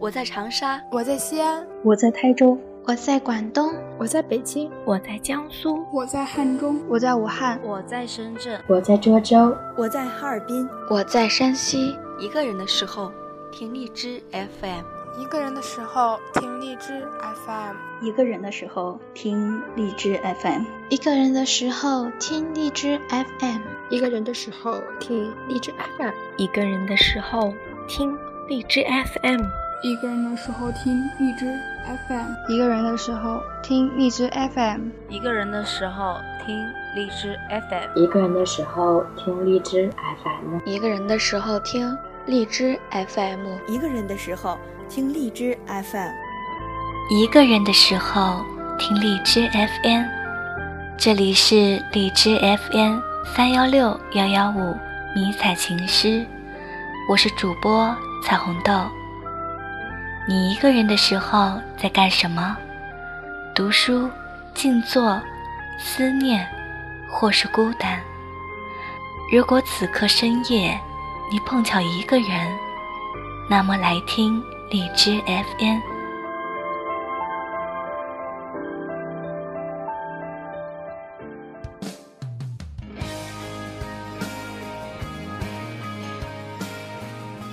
我在长沙，我在西安，我在台州，我在广东，我在北京，我在江苏，我在汉中，我在武汉，我在深圳，我在涿州，我在哈尔滨，我在山西。一个人的时候，听荔枝 FM；一个人的时候，听荔枝 FM；一个人的时候，听荔枝 FM；一个人的时候，听荔枝 FM；一个人的时候，听荔枝 FM；一个人的时候，听荔枝 FM。一个人的时候听荔枝 FM，一个人的时候听荔枝 FM，一个人的时候听荔枝 FM，一个人的时候听荔枝 FM，一个人的时候听荔枝 FM，一个人的时候听荔枝 FM，一个人的时候听荔枝 FM。这里是荔枝 FM 三幺六幺幺五迷彩情诗，我是主播彩虹豆。你一个人的时候在干什么？读书、静坐、思念，或是孤单？如果此刻深夜你碰巧一个人，那么来听荔枝 FM。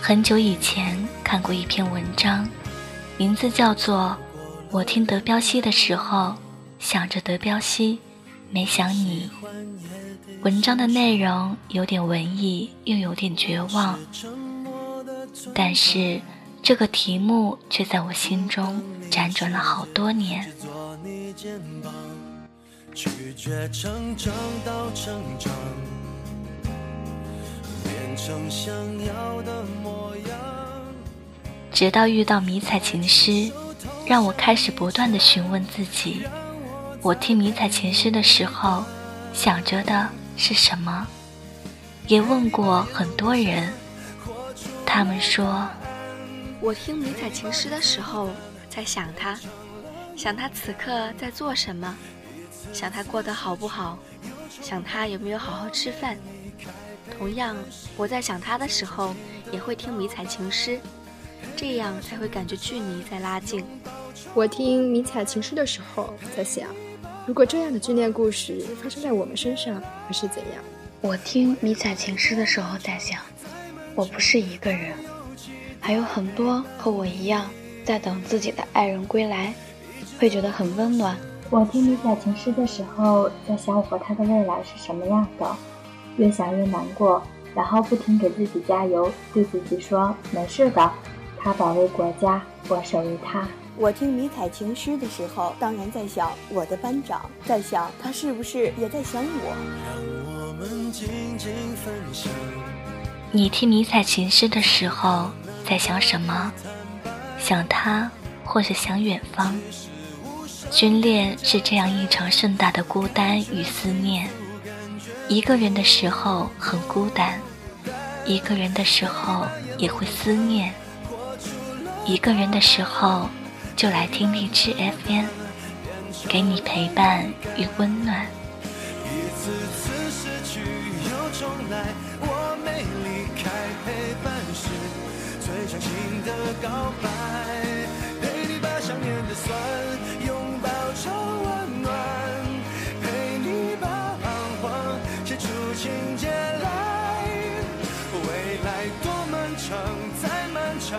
很久以前看过一篇文章。名字叫做《我听德彪西的时候，想着德彪西，没想你》。文章的内容有点文艺，又有点绝望，但是这个题目却在我心中辗转了好多年。变成想要的模样直到遇到迷彩情诗，让我开始不断的询问自己：我听迷彩情诗的时候，想着的是什么？也问过很多人，他们说：我听迷彩情诗的时候，在想他，想他此刻在做什么，想他过得好不好，想他有没有好好吃饭。同样，我在想他的时候，也会听迷彩情诗。这样才会感觉距离在拉近。我听迷彩情诗的时候，在想，如果这样的眷恋故事发生在我们身上，会是怎样？我听迷彩情诗的时候，在想，我不是一个人，还有很多和我一样在等自己的爱人归来，会觉得很温暖。我听迷彩情诗的时候，在想我和他的未来是什么样的，越想越难过，然后不停给自己加油，对自己说没事的。他保卫国家，我守卫他。我听迷彩情诗的时候，当然在想我的班长，在想他是不是也在想我。你听迷彩情诗的时候在想什么？想他，或是想远方？军恋是这样一场盛大的孤单与思念。一个人的时候很孤单，一个人的时候也会思念。一个人的时候，就来听荔枝 FM，给你陪伴与温暖。一次次失去又重来，我没离开陪伴是最长情的告白，陪你把想念的酸拥抱成温暖，陪你把彷徨写出情节来，未来多漫长，再漫长。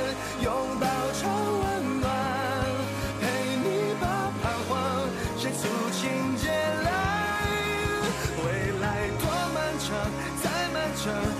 长，